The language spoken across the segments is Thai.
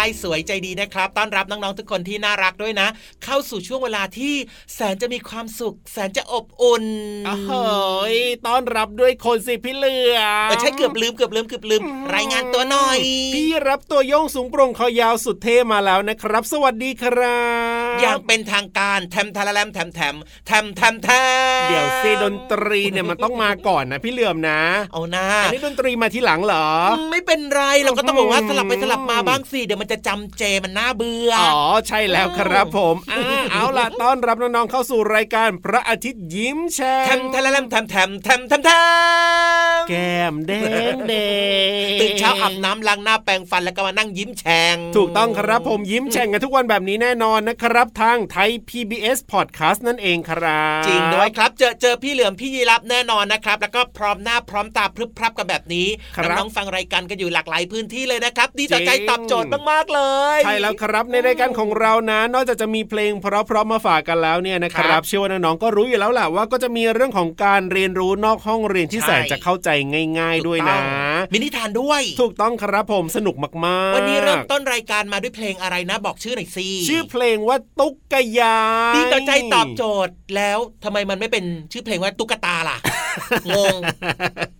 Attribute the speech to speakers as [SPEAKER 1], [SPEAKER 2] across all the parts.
[SPEAKER 1] ลายสวยใจดีนะครับ ต้อนรับน้องๆทุกคนที่น่ารักด้วยนะ เข้าสู่ช่วงเวลาที่แสนจะมีความสุข แสนจะอบอุ่น
[SPEAKER 2] เฮ้ยต้อนรับด้วยคนสิพี่เหลือ
[SPEAKER 1] ใช่เกือบลืมเกือบลืมเกือบลืม รายงานตัวหน่อย
[SPEAKER 2] พี่รับตัวโยงสูงโปร่งคอยาวสุดเท่มาแล้วนะครับ สวัสดีครับ
[SPEAKER 1] อย่างเป็นทางการแทมทาราแลมแทมแทมแทมแทมแท
[SPEAKER 2] มเดี๋ยวซีดนตรีเนี่ยมันต้องมาก่อนนะพี่เหลือมนะ
[SPEAKER 1] เอาหน้า
[SPEAKER 2] อันนี้ดนตรีมาทีหลังเหรอ
[SPEAKER 1] ไม่เป็นไรเราก็ต้องบอกว่าสลับไปสลับมาบ้างสิเดี๋ยวมันจะจำเจมันน่าเบื่อ
[SPEAKER 2] อ๋อใช่แล้วครับผมเอาล่ะต้อนรับน้องๆเข้าสู่รายการพระอาทิตย์ยิ้มแฉ่ง
[SPEAKER 1] แทมแทมแทมแทมแทมแทมแท
[SPEAKER 2] มแก้มแดงแด
[SPEAKER 1] งตื่นเช้าอาบน้ำล้างหน้าแปรงฟันแล้วก็มานั่งยิ้มแฉ่ง
[SPEAKER 2] ถูกต้องครับผมยิ้มแฉ่งกันทุกวันแบบนี้แน่นอนนะครับ ทางไทย PBS Podcast นั่นเองครับ
[SPEAKER 1] จริงด้วยครับเจอเจอพี่เหลือมพี่ยีรับแน่นอนนะครับ แล้วก็พร้อมหน้าพร้อมตาพรึบพรับกันแบบนี้น้องๆฟังรายการกันอยู่หลากหลายพื้นที่เลยนะคครับ ดีต่อใจ
[SPEAKER 2] จริง
[SPEAKER 1] ตอบโจทย์มากๆเลย
[SPEAKER 2] ใช่แล้วครับในรายการของเรานะ นอกจากจะมีเพลงเพราะๆมาฝากกันแล้วเนี่ยนะค
[SPEAKER 1] ครั
[SPEAKER 2] รับบเชื่อว่าน้องๆก็รู้อยู่แล้วแหละว่าก็จะมีเรื่องของการเรียนรู้นอกห้องเรียนที่
[SPEAKER 1] ใช่
[SPEAKER 2] แสนจะเข้าใจง่าย ๆด้วยนะ
[SPEAKER 1] ถูกต้องมีนิทานด้วย
[SPEAKER 2] ถูกต้องครับผมสนุกมากๆ
[SPEAKER 1] วันนี้เริ่มต้นรายการมาด้วยเพลงอะไรนะ บอกชื่อหน่อยสิ
[SPEAKER 2] ชื่อเพลงว่าตุ๊กกยาย
[SPEAKER 1] ดีต่อใจตอบโจทย์แล้วทำไมมันไม่เป็นชื่อเพลงว่าตุ๊กตาล่ะงงอืม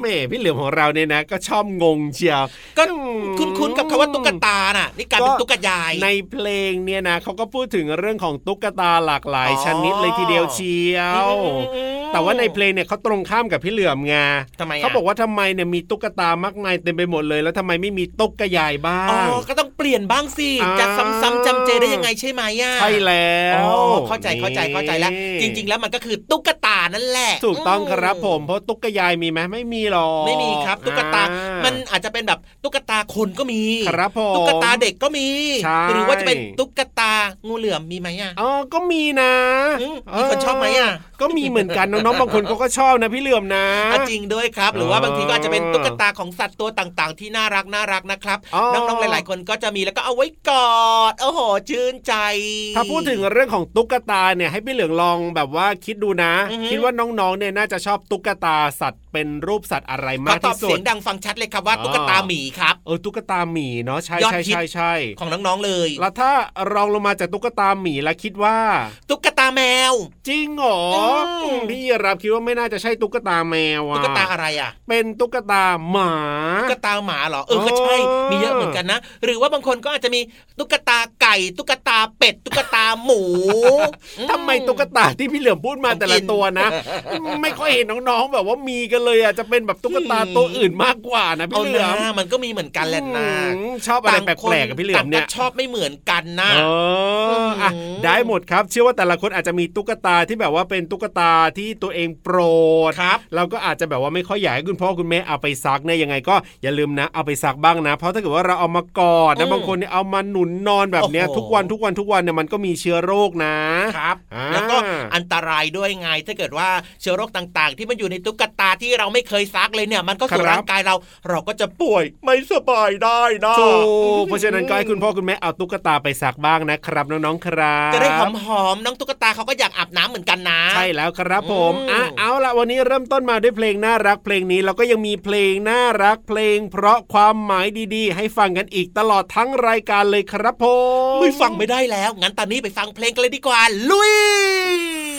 [SPEAKER 2] แหม่พี่เหลือมของเราเนี่ยนะ ก็ชอบงงเชียว
[SPEAKER 1] ก็
[SPEAKER 2] อืม
[SPEAKER 1] คุ้นๆกับคำว่าตุ๊กตาน่ะนี่กลารเป็นตุ๊กยาย
[SPEAKER 2] ในเพลงเนี่ยนะเขาก็พูดถึงเรื่องของตุ๊กตาหลากหลาย
[SPEAKER 1] อ๋อ
[SPEAKER 2] ชนิดเลยทีเดียวเชียว
[SPEAKER 1] อืม
[SPEAKER 2] แต่ว่าในเพลงเนี่ยเขาตรงข้ามกับพี่เหลือมไง
[SPEAKER 1] ทำไมะ
[SPEAKER 2] เขาบอกว่าทำไมเนี่ยมีตุ๊กตามากมายเต็มไปหมดเลย แล้วทำไมไม่มีตุ๊กยายบ้า
[SPEAKER 1] อ๋อ
[SPEAKER 2] ง
[SPEAKER 1] ก็ต้องเปลี่ยนบ้างสิ
[SPEAKER 2] อ่า
[SPEAKER 1] จะซ้ำๆจำเจได้ยังไงใช่ไหมอะ
[SPEAKER 2] ใช่แล้ว
[SPEAKER 1] อ๋อเข้าใจเข้าใจเข้าใจแล้ว จริง ๆ แล้วมันก็คือตุ๊กตานั่นแหละ
[SPEAKER 2] ๆถูกต้อง
[SPEAKER 1] ม
[SPEAKER 2] ครับผม เพราะตุ๊กยายมีไหมไม่มีหรอก
[SPEAKER 1] ไม่มีครับ ตุ๊กตา
[SPEAKER 2] อ่
[SPEAKER 1] มันอาจจะเป็นแบบตุ๊กตาคนก็มี
[SPEAKER 2] ครับผม
[SPEAKER 1] ตุ๊กตาเด็กก็มี
[SPEAKER 2] ใช่
[SPEAKER 1] หรือว่าจะเป็นตุ๊กตางูเหลือมมีไหมอะ
[SPEAKER 2] อ๋อก็มีนะ
[SPEAKER 1] อืมมีคนชอบไหมอะ
[SPEAKER 2] ก็มีเหมือนกันน้องๆบางคนเขาก็ชอบนะพี่เหลือมนะ
[SPEAKER 1] อะจริงด้วยครับ หรือว่า
[SPEAKER 2] เออ
[SPEAKER 1] บางทีก็อาจจะเป็นตุ๊กตาของสัตว์ตัวต่างๆ ที่น่ารักน่ารักนะครับ
[SPEAKER 2] อ๋อ
[SPEAKER 1] น้องๆหลาย ๆ คนก็จะมีแล้วก็เอาไว้กอดโอ้โหชื่นใจ
[SPEAKER 2] ถ้าพูดถึงเรื่องของตุ๊กตาเนี่ยให้พี่เหลืองลองแบบว่าคิดดูนะ
[SPEAKER 1] อือฮึ
[SPEAKER 2] คิดว่าน้องๆเนี่ยน่าจะชอบตุ๊กตาสัตว์เป็นรูปสัตว์อะไร
[SPEAKER 1] ขอ
[SPEAKER 2] มาก
[SPEAKER 1] ตอบ
[SPEAKER 2] ที่สุ
[SPEAKER 1] เสี
[SPEAKER 2] ด
[SPEAKER 1] ยงดังฟังชัดเลยครับว่า
[SPEAKER 2] อ๋อ
[SPEAKER 1] ตุ๊กตาหมีครับ
[SPEAKER 2] เออตุ๊กตาหมีเนาะใช่
[SPEAKER 1] ยอด
[SPEAKER 2] ใช่
[SPEAKER 1] ฮิต
[SPEAKER 2] ใช่ใช่
[SPEAKER 1] ของน้องๆเลย
[SPEAKER 2] แล้วถ้ารองลงมาจากตุ๊กตาหมีแล้วคิดว่า
[SPEAKER 1] ตุ๊กตาแมว
[SPEAKER 2] จริงเหรอ
[SPEAKER 1] อืม
[SPEAKER 2] พี่รับคิดว่าไม่น่าจะใช่ตุ๊กตาแมวอะ
[SPEAKER 1] ตุ๊กตาอะไรอะ
[SPEAKER 2] เป็นตุ๊กตาหมา
[SPEAKER 1] ตุ๊กตาหมาเหรอเออก็ใช่
[SPEAKER 2] เออ
[SPEAKER 1] มีเยอะเหมือนกันนะ หรือว่าบางคนก็อาจจะมีตุ๊กตาไก่ ตุ๊กตาเป็ด ตุ๊กตาหมู
[SPEAKER 2] ทำไมตุ๊กตาที่พี่เหลือมพูดมาแต่ละตัวนะ ไม่ค่อยเห็นน้องๆแบบว่ามีกันเลยอะจะเป็นแบบตุ๊กตาตัวอื่นมากกว่านะ
[SPEAKER 1] เอา
[SPEAKER 2] พี่เหลือม
[SPEAKER 1] นะมันก็มีเหมือนกันแหละนะ
[SPEAKER 2] อืมชอบอะไรแปลกๆกับพี่เหลือมเนี่ย
[SPEAKER 1] ต่างก็ชอบไม่เหมือนกันนะ
[SPEAKER 2] เอออะ
[SPEAKER 1] อืม
[SPEAKER 2] ได้หมดครับ เชื่อว่าแต่ละคนอาจจะมีตุ๊กตาที่แบบว่าเป็นตุ๊กตาที่ตัวเองโปรด
[SPEAKER 1] ครับ
[SPEAKER 2] เราก็อาจจะแบบว่าไม่ค่อยอยากให้คุณพ่อคุณแม่เอาไปซักเนี่ยยังไงก็อย่าลืมนะเอาไปซักบ้างนะ เพราะถ้าเกิดว่าเราเอามากอด
[SPEAKER 1] อื
[SPEAKER 2] นะ
[SPEAKER 1] ม
[SPEAKER 2] บางคนเนี่ยเอามาหนุนนอนแบบเนี้ย
[SPEAKER 1] โอ้โห
[SPEAKER 2] ทุกวันทุกวันทุกวันเนี่ยมันก็มีเชื้อโรคนะ
[SPEAKER 1] ครับ
[SPEAKER 2] อ่า
[SPEAKER 1] แล้วก็อันตรายด้วยไงถ้าเกิดว่าเชื้อโรคต่างๆ ที่มันอยู่ในตุ๊กตาที่เราไม่เคยซักเลยเนี่ย มันก็สู่
[SPEAKER 2] ครับ
[SPEAKER 1] ร่างกายเรา เราก็จะป่วยไม่สบายได้นะ
[SPEAKER 2] ถูกเพราะฉะนั้นก็ให้คุณพ่อคุณแม่เอาตุ๊กตาไปซักบ้างนะครับน้องๆครับ
[SPEAKER 1] จะได้หอมๆน้องตุ๊กตาเขาก็อยากอาบน้ำเหมือนกันนะ
[SPEAKER 2] ใช่แล้วครับผม
[SPEAKER 1] อืม
[SPEAKER 2] อะเอาละวันนี้เริ่มต้นมาด้วยเพลงน่ารักเพลงนี้เราก็ยังมีเพลงน่ารักเพลง เพราะความหมายดีๆ ให้ฟังกันอีกตลอดทั้งรายการเลยครับผม
[SPEAKER 1] ไม่ฟังไม่ได้แล้ว งั้นตอนนี้ไปฟังเพลงกันเลยดีกว่า ลุย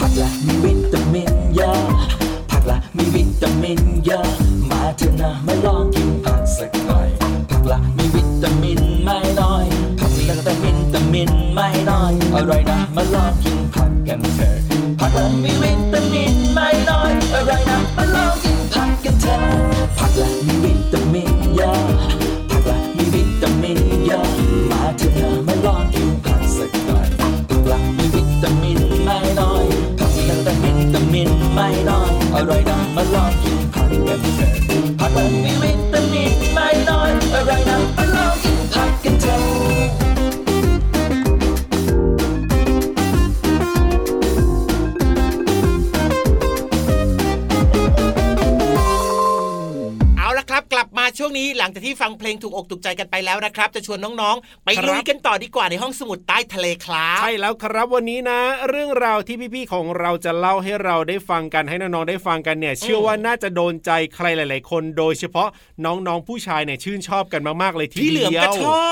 [SPEAKER 3] ผักละมีวิตามินเยอะผักละมีวิตามินเยอะมาเถอะนะมาลองกินผักสักหน่อยผักละมีวิตามินไม่น้อยผักละแต่วิตามินไม่น้อยอร่อยนะ ลัง
[SPEAKER 1] จากที่ฟังเพลงถูกอกถูกใจกันไปแล้วนะครับ จะชวนน้องๆ ไป
[SPEAKER 2] ครับ
[SPEAKER 1] ลุยกันต่อดีกว่าในห้องสมุดใต้ทะเลครับ
[SPEAKER 2] ใช่แล้วครับวันนี้นะ เรื่องราวที่พี่ๆของเราจะเล่าให้เราได้ฟังกันให้น้องๆได้ฟังกันเนี่ย เชื่อว่าน่าจะโดนใจใครหลาย ๆ คน โดยเฉพาะน้องๆผู้ชายเนี่ยชื่นชอบกันมากๆเลยที
[SPEAKER 1] พี่เหลือมก็ชอ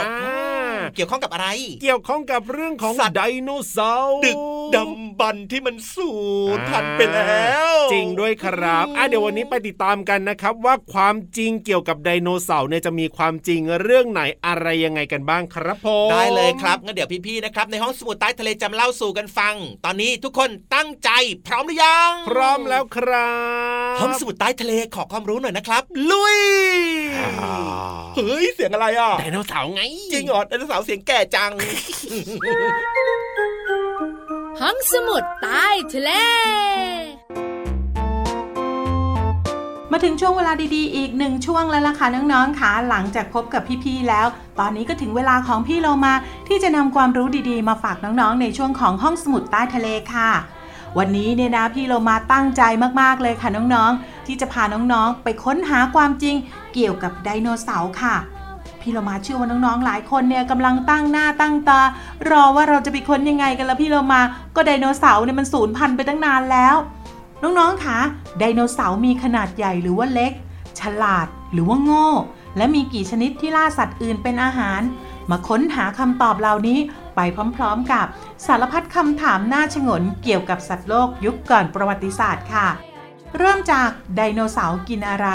[SPEAKER 1] บ
[SPEAKER 2] อ่า
[SPEAKER 1] เกี่ยวข้องกับอะไร
[SPEAKER 2] เกี่ยวข้องกับเรื่องของ
[SPEAKER 1] สัตว์
[SPEAKER 2] ไดโนเสาร์
[SPEAKER 1] ดึกดำบรรพ์ที่มันสูญพันธุ์ไปแล้ว
[SPEAKER 2] จริงด้วยครับอะเดี๋ยววันนี้ไปติดตามกันนะครับว่าความจริงเกี่ยวกับไดโนเสาร์เนี่ยจะมีความจริงเรื่องไหนอะไรยังไงกันบ้างครับผม
[SPEAKER 1] ได้เลยครับงั้นเดี๋ยวพี่ๆนะครับในห้องสมุดใต้ทะเลจำเล่าสู่กันฟัง ตอนนี้ทุกคนตั้งใจพร้อมหรือยัง
[SPEAKER 2] พร้อมแล้วครับ
[SPEAKER 1] ห้องสมุดใต้ทะเลขอความรู้หน่อยนะครับ ลุย เฮ้ยเสียงอะไรอะ
[SPEAKER 2] ไดโนเสาร์ไง
[SPEAKER 1] จริงเหรอไดโนเสาร์เสียงแก่จัง
[SPEAKER 4] ห้องสมุดใต้ทะเล
[SPEAKER 5] มาถึงช่วงเวลาดีๆ อีกหนึ่งช่วงแล้วล่ะค่ะน้องๆค่ะหลังจากพบกับพี่ๆแล้ว ตอนนี้ก็ถึงเวลาของพี่เรามาที่จะนำความรู้ดีๆ มาฝากน้องๆ ในช่วงของห้องสมุดใต้ทะเลค่ะ วันนี้เนี่ยนะพี่เรามาตั้งใจมากๆเลยค่ะน้องๆ ที่จะพาน้องๆ ไปค้นหาความจริงเกี่ยวกับไดโนเสาร์ค่ะ พี่เรามาเชื่อว่าน้องๆ หลายคนเนี่ยกำลังตั้งหน้าตั้งตา รอว่าเราจะไปค้นยังไงกันล้วพี่เรามาก็ไดโนเสาร์เนี่ยมันสูญพันธุ์ไปตั้งนานแล้ว น้องๆคะไดโนเสาร์มีขนาดใหญ่หรือว่าเล็ก ฉลาดหรือว่าโง่ และมีกี่ชนิดที่ล่าสัตว์อื่นเป็นอาหาร มาค้นหาคำตอบเหล่านี้ ไปพร้อมๆ กับสารพัดคำถามน่าชงนเกี่ยวกับสัตว์โลกยุคก่อนประวัติศาสตร์ค่ะ เริ่มจากไดโนเสาร์กินอะไร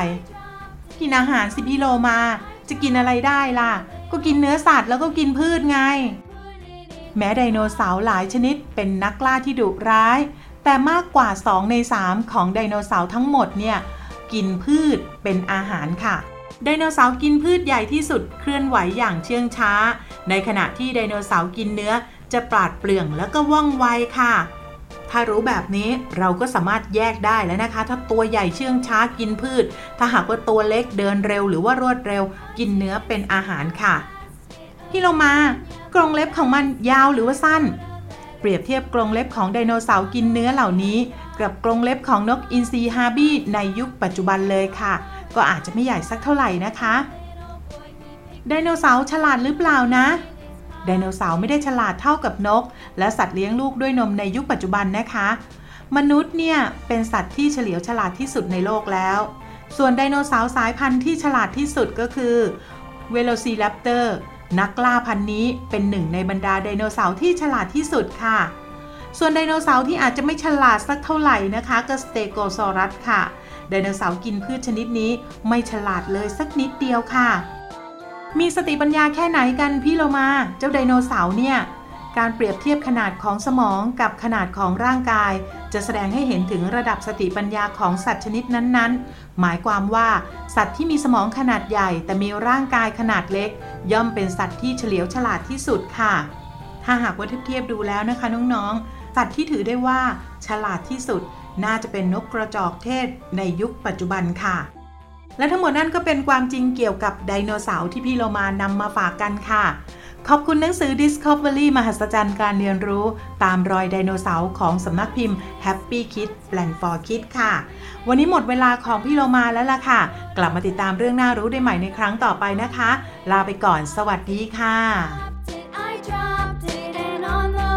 [SPEAKER 5] กินอาหารสิพี่โลมา จะกินอะไรได้ล่ะ ก็กินเนื้อสัตว์แล้วก็กินพืชไง แม้ไดโนเสาร์หลายชนิดเป็นนักล่าที่ดุร้าย แต่มากกว่า 2 ใน 3 ของไดโนเสาร์ทั้งหมดเนี่ยกินพืชเป็นอาหารค่ะ ไดโนเสาร์กินพืชใหญ่ที่สุดเคลื่อนไหวอย่างเชื่องช้า ในขณะที่ไดโนเสาร์กินเนื้อจะปราดเปรื่องแล้วก็ว่องไวค่ะ ถ้ารู้แบบนี้เราก็สามารถแยกได้แล้วนะคะ ถ้าตัวใหญ่เชื่องช้ากินพืช ถ้าหากว่าตัวเล็กเดินเร็วหรือว่ารวดเร็ว กินเนื้อเป็นอาหารค่ะพี่โลมากรงเล็บของมันยาวหรือว่าสั้น เปรียบเทียบกรงเล็บของไดโนเสาร์กินเนื้อเหล่านี้ กับกรงเล็บของนกอินทรี harpy ในยุคปัจจุบันเลยค่ะ ก็อาจจะไม่ใหญ่สักเท่าไหร่นะคะไดโนเสาร์ฉลาดหรือเปล่านะไดโนเสาร์ไม่ได้ฉลาดเท่ากับนก และสัตว์เลี้ยงลูกด้วยนมในยุคปัจจุบันนะคะ มนุษย์เนี่ยเป็นสัตว์ที่เฉลียวฉลาดที่สุดในโลกแล้ว ส่วนไดโนเสาร์สายพันธุ์ที่ฉลาดที่สุดก็คือเวโ c ซี r ร p เตอร์นักล่าพันธุ์นี้เป็นหนึ่งในบรรดาไดโนเสาร์ที่ฉลาดที่สุดค่ะ ส่วนไดโนเสาร์ที่อาจจะไม่ฉลาดสักเท่าไหร่นะคะก็สเตโกซอรัสค่ะ ไดโนเสาร์กินพืชชนิดนี้ไม่ฉลาดเลยสักนิดเดียวค่ะ มีสติปัญญาแค่ไหนกันพี่โลมา เจ้าไดโนเสาร์เนี่ย การเปรียบเทียบขนาดของสมองกับขนาดของร่างกาย จะแสดงให้เห็นถึงระดับสติปัญญาของสัตว์ชนิดนั้นๆ หมายความว่า สัตว์ที่มีสมองขนาดใหญ่ แต่มีร่างกายขนาดเล็ก ย่อมเป็นสัตว์ที่เฉลียวฉลาดที่สุดค่ะ ถ้าหากว่าเทียบดูแล้วนะคะน้องๆสัตว์ที่ถือได้ว่า ฉลาดที่สุด น่าจะเป็นนกกระจอกเทศในยุคปัจจุบันค่ะ และทั้งหมดนั่นก็เป็นความจริงเกี่ยวกับไดโนเสาร์ที่พี่โลมานำมาฝากกันค่ะ ขอบคุณหนังสือ Discovery มหัศจรรย์การเรียนรู้ ตามรอยไดโนเสาร์ของสำนักพิมพ์ Happy Kids Plan for Kids ค่ะ วันนี้หมดเวลาของพี่โลมาแล้วล่ะค่ะ กลับมาติดตามเรื่องน่ารู้ได้ใหม่ในครั้งต่อไปนะคะ ลาไปก่อน สวัสดีค่ะ
[SPEAKER 6] dropped it, and on the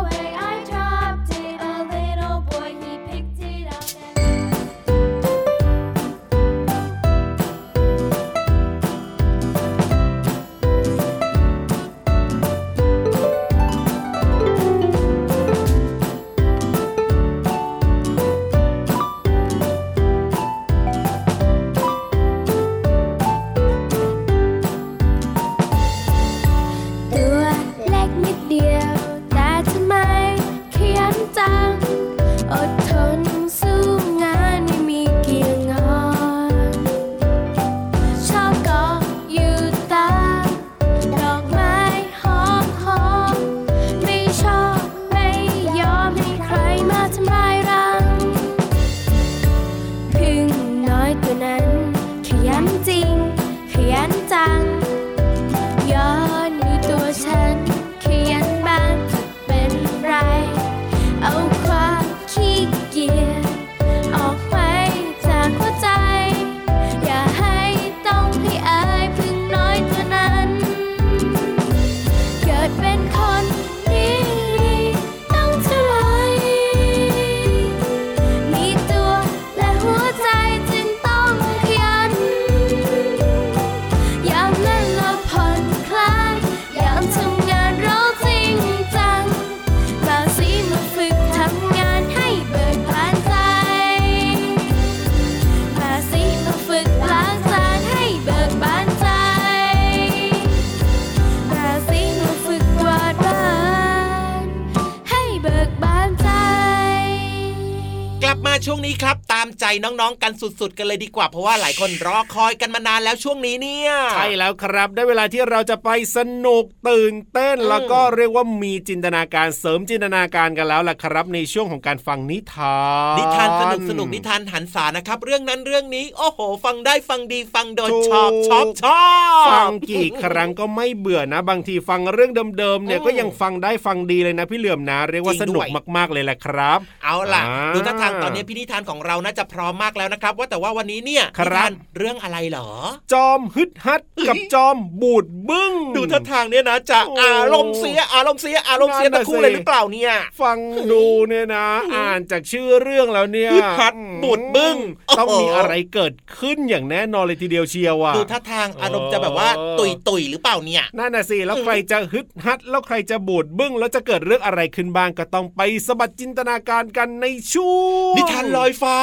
[SPEAKER 1] ช่วงนี้ครับ ตามใจน้องๆกันสุดๆ กันเลยดีกว่า เพราะว่าหลายคนรอคอยกันมานานแล้วช่วงนี้เนี่ย
[SPEAKER 2] ใช่แล้วครับ ได้เวลาที่เราจะไปสนุกตื่นเต้น
[SPEAKER 1] อืม
[SPEAKER 2] แล้วก็เรียกว่ามีจินตนาการเสริมจินตนาการกันแล้วล่ะครับ ในช่วงของการฟังนิทาน
[SPEAKER 1] นิทานสนุกสนุกนิทานหันษานะครับ เรื่องนั้นเรื่องนี้ โอ้โห ฟังได้ฟังดีฟังโดน
[SPEAKER 2] ถูก
[SPEAKER 1] ชอบชอบชอบ
[SPEAKER 2] ฟังกี่ครั้งก็ไม่เบื่อนะ บางทีฟังเรื่องเดิมๆเนี่ย
[SPEAKER 1] อืม
[SPEAKER 2] ก็ยังฟังได้ฟังดีเลยนะพี่เหลื่อมนะ เรียกว่า
[SPEAKER 1] จริ
[SPEAKER 2] ส
[SPEAKER 1] งด้วย
[SPEAKER 2] นุกมากๆเลยแหละครับ
[SPEAKER 1] เอาล่ะ
[SPEAKER 2] อ่า
[SPEAKER 1] ดูท่าทางตอนนี้พี่นิทานของเราน่าจะพร้อมมากแล้วนะครับ ว่าแต่ว่าวันนี้เนี่ย
[SPEAKER 2] ครับ
[SPEAKER 1] นิทานเรื่องอะไรเหรอ
[SPEAKER 2] จอมฮึดฮัดกับจอมบูดบึ้ง
[SPEAKER 1] ดูท่าทางเนี่ยนะจะ
[SPEAKER 2] โอ้
[SPEAKER 1] อารมณ์เสียอารมณ์เสียอารมณ์เสีย
[SPEAKER 2] นั่
[SPEAKER 1] ตะ
[SPEAKER 2] นน่ะ
[SPEAKER 1] คู่
[SPEAKER 2] สิ
[SPEAKER 1] เลยหรือเปล่าเนี่ย
[SPEAKER 2] ฟังดูเนี่ยนะ อ่านจากชื่อเรื่องแล้วเนี่ย
[SPEAKER 1] ฮึดฮัดบูดบึ้ง
[SPEAKER 2] ต้อง
[SPEAKER 1] โอ้โห
[SPEAKER 2] มีอะไรเกิดขึ้นอย่างแน่นอนเลยทีเดียวเชียวว่ะ
[SPEAKER 1] ดูท่าทางอารมณ์จะแบบว่า
[SPEAKER 2] เออ
[SPEAKER 1] ตุยตุยๆหรือเปล่าเนี่ย
[SPEAKER 2] นั่นน่ะสิแล้วใครจะฮึดฮัด แล้วใครจะบูดบึ้งแล้วจะเกิดเรื่องอะไรขึ้นบ้างก็ต้องไปสะบัดจินตนาการกันในช่วง
[SPEAKER 1] นิทานลอยฟ้า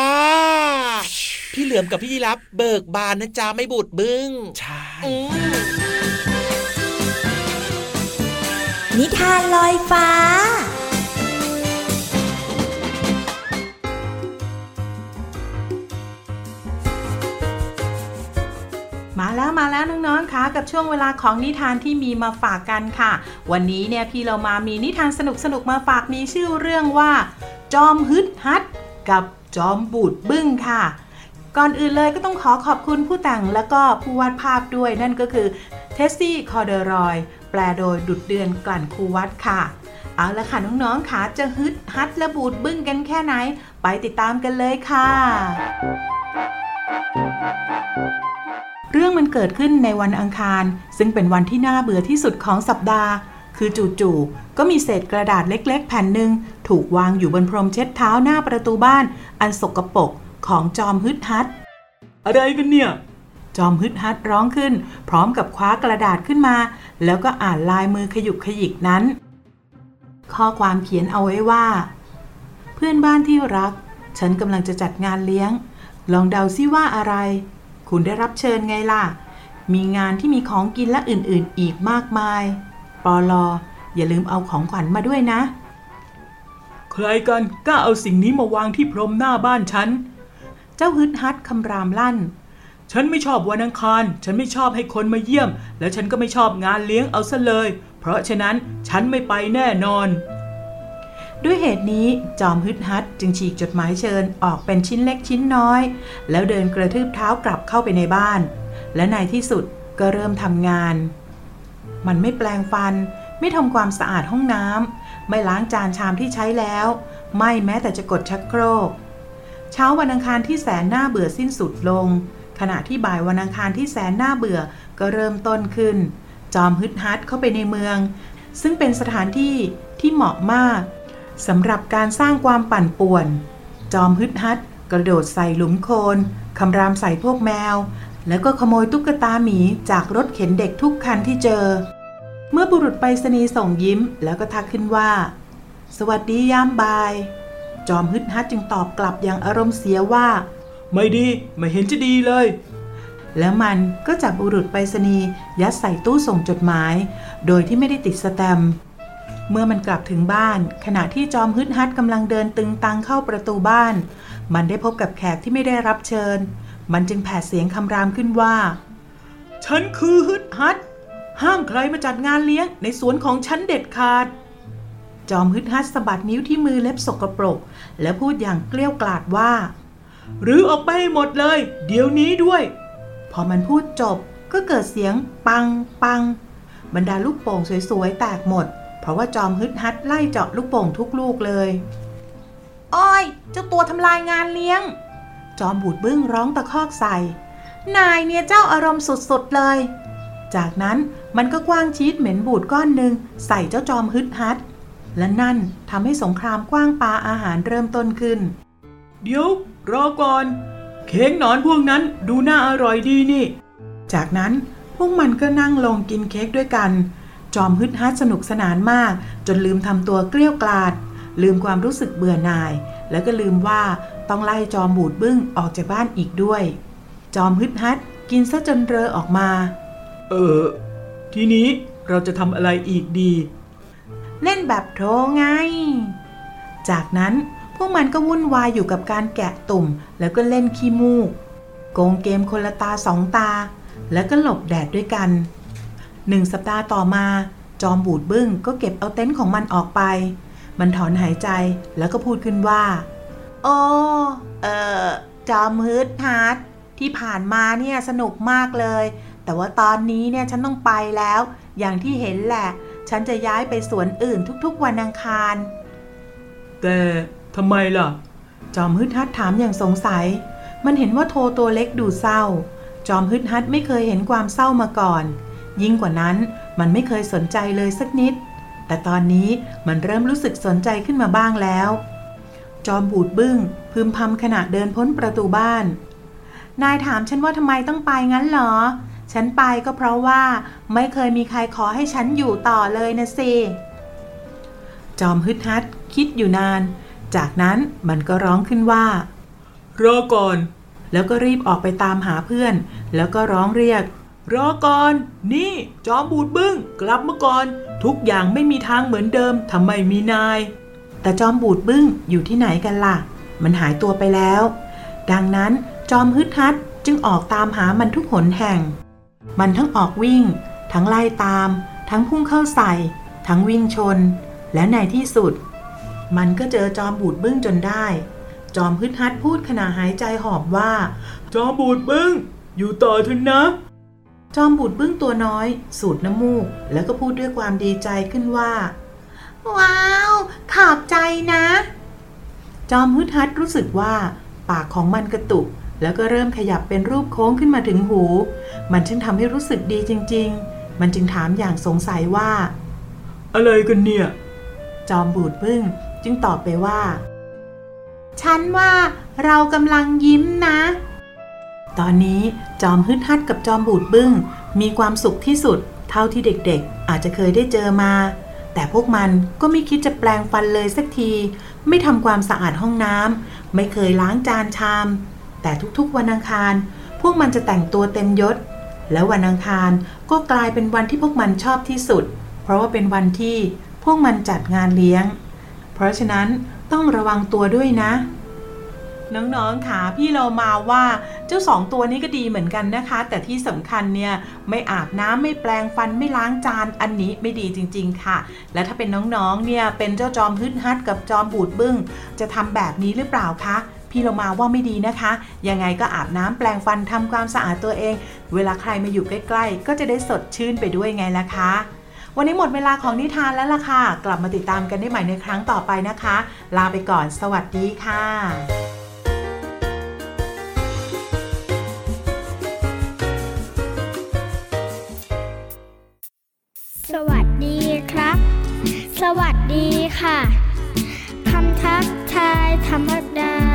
[SPEAKER 1] พี่เหลือมกับพี่ยีรับเบิกบานนะจ๊ะไม่บูดบึ้ง
[SPEAKER 2] ใช่
[SPEAKER 1] อืม
[SPEAKER 7] นิทานลอยฟ้า
[SPEAKER 5] มาแล้วมาแล้วน้องๆคะกับช่วงเวลาของนิทานที่มีมาฝากกันค่ะ วันนี้เนี่ยพี่โลมามีนิทานสนุกๆมาฝากมีชื่อเรื่องว่า จอมฮึดฮัด กับจอมบูดบึ้งค่ะ ก่อนอื่นเลยก็ต้องขอขอบคุณผู้แต่งแล้วก็ผู้วาดภาพด้วยนั่นก็คือเทสซี่คอเดรอย แปลโดยดุจเดือนกลั่นคูวัฒน์ค่ะ เอาละค่ะน้องๆค่ะจะฮึดฮัดและบูดบึ้งกันแค่ไหน ไปติดตามกันเลยค่ะ เรื่องมันเกิดขึ้นในวันอังคาร ซึ่งเป็นวันที่น่าเบื่อที่สุดของสัปดาห์ คือจู่ๆก็มีเศษกระดาษเล็ก ๆ แผ่นหนึ่งถูกวางอยู่บนพรมเช็ดเท้าหน้าประตูบ้าน อันสกปรกของจอมฮึดฮัด อะไรกันเนี่ย จอมฮึดฮัดร้องขึ้น พร้อมกับคว้ากระดาษขึ้นมา แล้วก็อ่านลายมือขยุกขยิกนั้น ข้อความเขียนเอาไว้ว่า เพื่อนบ้านที่รัก ฉันกำลังจะจัดงานเลี้ยง ลองเดาซิว่าอะไร คุณได้รับเชิญไงล่ะ มีงานที่มีของกินและอื่นๆ อีกมากมาย ปอลออย่าลืมเอาของขวัญมาด้วยนะ ใครกันกล้าเอาสิ่งนี้มาวางที่พรมหน้าบ้านฉัน เจ้าฮึดฮัดคำรามลั่น ฉันไม่ชอบวันอังคาร ฉันไม่ชอบให้คนมาเยี่ยม และฉันก็ไม่ชอบงานเลี้ยงเอาซะเลย เพราะฉะนั้นฉันไม่ไปแน่นอน ด้วยเหตุนี้จอมฮึดฮัดจึงฉีกจดหมายเชิญออกเป็นชิ้นเล็กชิ้นน้อย แล้วเดินกระทืบเท้ากลับเข้าไปในบ้าน และในที่สุดก็เริ่มทำงาน มันไม่แปลงฟัน ไม่ทำความสะอาดห้องน้ำไม่ล้างจานชามที่ใช้แล้ว ไม่แม้แต่จะกดชักโครก เช้าวันอังคารที่แสนน่าเบื่อสิ้นสุดลง ขณะที่บ่ายวันอังคารที่แสนน่าเบื่อก็เริ่มต้นขึ้น จอมฮึดฮัดเข้าไปในเมือง ซึ่งเป็นสถานที่ที่เหมาะมากสำหรับการสร้างความปั่นป่วน จอมฮึดฮัดกระโดดใส่หลุมโคลนคำรามใส่พวกแมว แล้วก็ขโมยตุ๊กตาหมีจากรถเข็นเด็กทุกคันที่เจอ เมื่อบุรุษไปรษณีย์ส่งยิ้มแล้วก็ทักขึ้นว่า สวัสดียามบ่าย จอมฮึดฮัดจึงตอบกลับอย่างอารมณ์เสียว่า ไม่ดี ไม่เห็นจะดีเลย แล้วมันก็จับบุรุษไปรษณีย์ยัดใส่ตู้ส่งจดหมาย โดยที่ไม่ได้ติดสแตมป์เมื่อมันกลับถึงบ้าน ขณะที่จอมฮึดฮัดกำลังเดินตึงตังเข้าประตูบ้าน มันได้พบกับแขกที่ไม่ได้รับเชิญ มันจึงแผดเสียงคำรามขึ้นว่า ฉันคือฮึดฮัด ห้ามใครมาจัดงานเลี้ยงในสวนของฉันเด็ดขาด จอมฮึดฮัดสะบัดนิ้วที่มือเล็บสกปรก และพูดอย่างเกลี้ยวกล่อดว่า หรือออกไปหหมดเลย เดี๋ยวนี้ด้วย พอมันพูดจบก็เกิดเสียงปังปัง บรรดาลูกโป่งสวยๆแตกหมด เพราะว่าจอมฮึดฮัดไล่เจาะลูกโป่งทุกลูกเลย อ้อย เจ้าตัวทำลายงานเลี้ยง จอมบูดบึ้งร้องตะคอกใส่ นายเนี่ยเจ้าอารมณ์สุดๆเลย จากนั้นมันก็กว้างชีสเหม็นบูดก้อนหนึ่งใส่เจ้าจอมฮึดฮัด และนั่นทำให้สงครามกว้างปาอาหารเริ่มต้นขึ้น เดี๋ยวรอก่อน เค้กหนอนพวกนั้นดูน่าอร่อยดีนี่ จากนั้นพวกมันก็นั่งลงกินเค้กด้วยกัน จอมฮึดฮัดสนุกสนานมาก จนลืมทำตัวเกลี้ยวกลาด ลืมความรู้สึกเบื่อหน่าย แล้วก็ลืมว่าต้องไล่จอมบูดบึ้งออกจากบ้านอีกด้วย จอมฮึดฮัดกินซะจนเรอออกมา เออ ทีนี้เราจะทำอะไรอีกดี เล่นแบบโทรไง จากนั้นพวกมันก็วุ่นวายอยู่กับการแกะตุ่ม แล้วก็เล่นขี้มูก โกงเกมคนละตาสองตา แล้วก็หลบแดดด้วยกันหนึ่งสัปดาห์ต่อมา จอมบูดบึ้งก็เก็บเอาเต็นท์ของมันออกไป มันถอนหายใจแล้วก็พูดขึ้นว่าโอ้เออจอมฮึดฮาร์ดที่ผ่านมาเนี่ยสนุกมากเลย แต่ว่าตอนนี้เนี่ยฉันต้องไปแล้ว อย่างที่เห็นแหละ ฉันจะย้ายไปสวนอื่นทุกๆวันอังคาร แต่ทำไมล่ะ จอมฮึดฮัดถามอย่างสงสัย มันเห็นว่าโทตัวเล็กดูเศร้า จอมฮึดฮัดไม่เคยเห็นความเศร้ามาก่อน ยิ่งกว่านั้นมันไม่เคยสนใจเลยสักนิด แต่ตอนนี้มันเริ่มรู้สึกสนใจขึ้นมาบ้างแล้ว จอมบูดบึ้งพึมพำขณะเดินพ้นประตูบ้าน นายถามฉันว่าทำไมต้องไปงั้นเหรอ ฉันไปก็เพราะว่าไม่เคยมีใครขอให้ฉันอยู่ต่อเลยนะสิ จอมฮึดฮัดคิดอยู่นาน จากนั้นมันก็ร้องขึ้นว่ารอก่อน แล้วก็รีบออกไปตามหาเพื่อน แล้วก็ร้องเรียก รอก่อน นี่จอมบูดบึ้ง กลับมาก่อน ทุกอย่างไม่มีทางเหมือนเดิมทำไมมีนาย แต่จอมบูดบึ้งอยู่ที่ไหนกันล่ะ มันหายตัวไปแล้ว ดังนั้นจอมฮึดฮัดจึงออกตามหามันทุกหนแห่ง มันทั้งออกวิ่ง ทั้งไล่ตาม ทั้งพุ่งเข้าใส่ ทั้งวิ่งชน และในที่สุด มันก็เจอจอมบูดบึ้งจนได้ จอมฮึดฮัดพูดขณะหายใจหอบว่า จอมบูดบึ้งอยู่ต่อเถอะนะ จอมบูดบึ้งตัวน้อย สูดน้ำมูก แล้วก็พูดด้วยความดีใจขึ้นว่า ว้าว ขอบใจนะ จอมฮึดฮัดรู้สึกว่า ปากของมันกระตุก แล้วก็เริ่มขยับเป็นรูปโค้งขึ้นมาถึงหู มันจึงทำให้รู้สึกดีจริง ๆ มันจึงถามอย่างสงสัยว่า อะไรกันเนี่ย จอมบูดบึ้งจึงตอบไปว่า ฉันว่าเรากำลังยิ้มนะ ตอนนี้จอมฮึดฮัดกับจอมบูดบึ้ง มีความสุขที่สุด เท่าที่เด็กๆ อาจจะเคยได้เจอมา แต่พวกมันก็ไม่คิดจะแปลงฟันเลยสักที ไม่ทำความสะอาดห้องน้ำไม่เคยล้างจานชาม แต่ทุกๆวันอังคาร พวกมันจะแต่งตัวเต็มยศ แล้ววันอังคารก็กลายเป็นวันที่พวกมันชอบที่สุด เพราะว่าเป็นวันที่พวกมันจัดงานเลี้ยง เพราะฉะนั้นต้องระวังตัวด้วยนะ น้องๆค่ะพี่เรามาว่าเจ้าสองตัวนี้ก็ดีเหมือนกันนะคะ แต่ที่สำคัญเนี่ยไม่อาบน้ำไม่แปลงฟันไม่ล้างจานอันนี้ไม่ดีจริง ๆ ค่ะ และถ้าเป็นน้องๆเนี่ยเป็นเจ้าจอมฮึดฮัดกับจอมบูดบึ้ง จะทำแบบนี้หรือเปล่าคะพี่เรามาว่าไม่ดีนะคะ ยังไงก็อาบน้ำแปลงฟันทำความสะอาดตัวเอง เวลาใครมาอยู่ใกล้ๆ ก็จะได้สดชื่นไปด้วยไงล่ะคะ วันนี้หมดเวลาของนิทานแล้วล่ะค่ะ กลับมาติดตามกันได้ใหม่ในครั้งต่อไปนะคะ ลาไปก่อน สวัสดีค่ะ
[SPEAKER 7] ดีค่ะ คำทักทายธรรมดา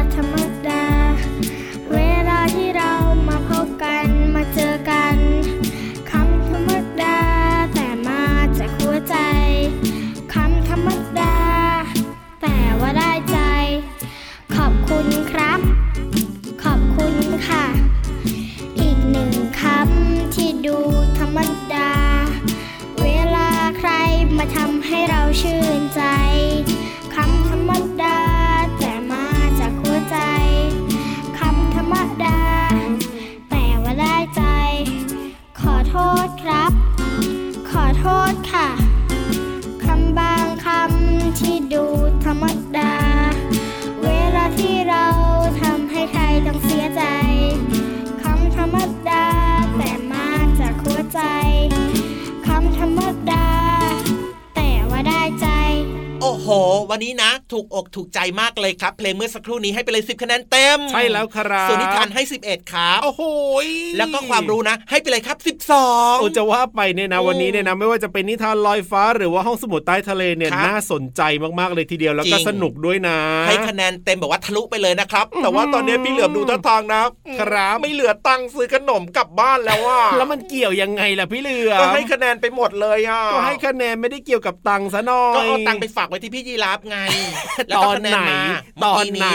[SPEAKER 1] ถูกอกถูกใจมากเลยครับ เพลงเมื่อสักครู่นี้ให้ไปเลย 10 คะแนนเต็ม
[SPEAKER 2] ใช่แล้วครับ
[SPEAKER 1] ส่วนนิทานให้ 11 ครับ
[SPEAKER 2] โอ้โหย
[SPEAKER 1] แล้วก็ความรู้นะ ให้ไปเลยครับ 12
[SPEAKER 2] โอ้จะว่าไปเนี่ยนะ
[SPEAKER 1] อืม
[SPEAKER 2] วันนี้เนี่ยนะไม่ว่าจะเป็นนิทานลอยฟ้า หรือว่าห้องสมุดใต้ทะเลเนี่ย
[SPEAKER 1] ครับ
[SPEAKER 2] น่าสนใจมากๆเลยทีเดียวแล้วก็
[SPEAKER 1] จริง
[SPEAKER 2] สนุกด้วยนะ
[SPEAKER 1] ให้คะแนนเต็มแบบว่าทะลุไปเลยนะครับ แต่ว่าตอนนี้พี่เหลือมดูท่าทางนะครับไม่เหลือตังค์ซื้อขนมกลับบ้านแล้วว่า
[SPEAKER 2] แล้วมันเกี่ยวยังไงล่ะพี่เหลือ
[SPEAKER 1] ก็ให้คะแนนไปหมดเลยอะ
[SPEAKER 2] ก็ให้คะแนนไม่ได้เกี่ยวกับตังค์ซะหน่อย
[SPEAKER 1] ก็เอาตังค์ไปฝากไว้ไว้ที่พี่ยีราฟไง
[SPEAKER 2] ต
[SPEAKER 1] แล้วก็
[SPEAKER 2] อน
[SPEAKER 1] คะแน
[SPEAKER 2] ไหน
[SPEAKER 1] มา
[SPEAKER 2] ตอน
[SPEAKER 1] เมื่กี้
[SPEAKER 2] ไหน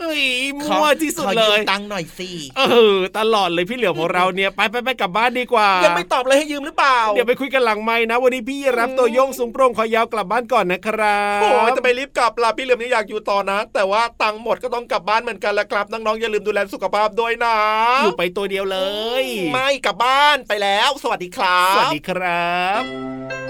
[SPEAKER 2] เอ้ย
[SPEAKER 1] ขอ
[SPEAKER 2] มั่วที่สุด
[SPEAKER 1] ขอ
[SPEAKER 2] เล
[SPEAKER 1] ยื
[SPEAKER 2] ย
[SPEAKER 1] มตังค์หน่อยสิ
[SPEAKER 2] เออตลอดเลยพี่เหลือมของเราเนี่ยไปไปไปกลับบ้านดีกว่า
[SPEAKER 1] ยังไม่ตอบเลยให้ยืมหรือเปล่า
[SPEAKER 2] เดี๋ยวไปคุยกันหลังไม้นะ วันนี้พี่รับตัวโยงสูงโปร่งคอยาวกลับบ้านก่อนนะครับ
[SPEAKER 1] โอ้ยจะไปรีบกลับล่ะพี่เหลือมนี่อยากอยู่ต่อนะ แต่ว่าตังค์หมดก็ต้องกลับบ้านเหมือนกันแล้วครับน้องๆอย่าลืมดูแลสุขภาพด้วยนะ
[SPEAKER 2] อยู่ไปตัวเดียวเลย
[SPEAKER 1] ไม่กลับบ้านไปแล้ว สวัสดีครับ
[SPEAKER 2] สวัสดีครับ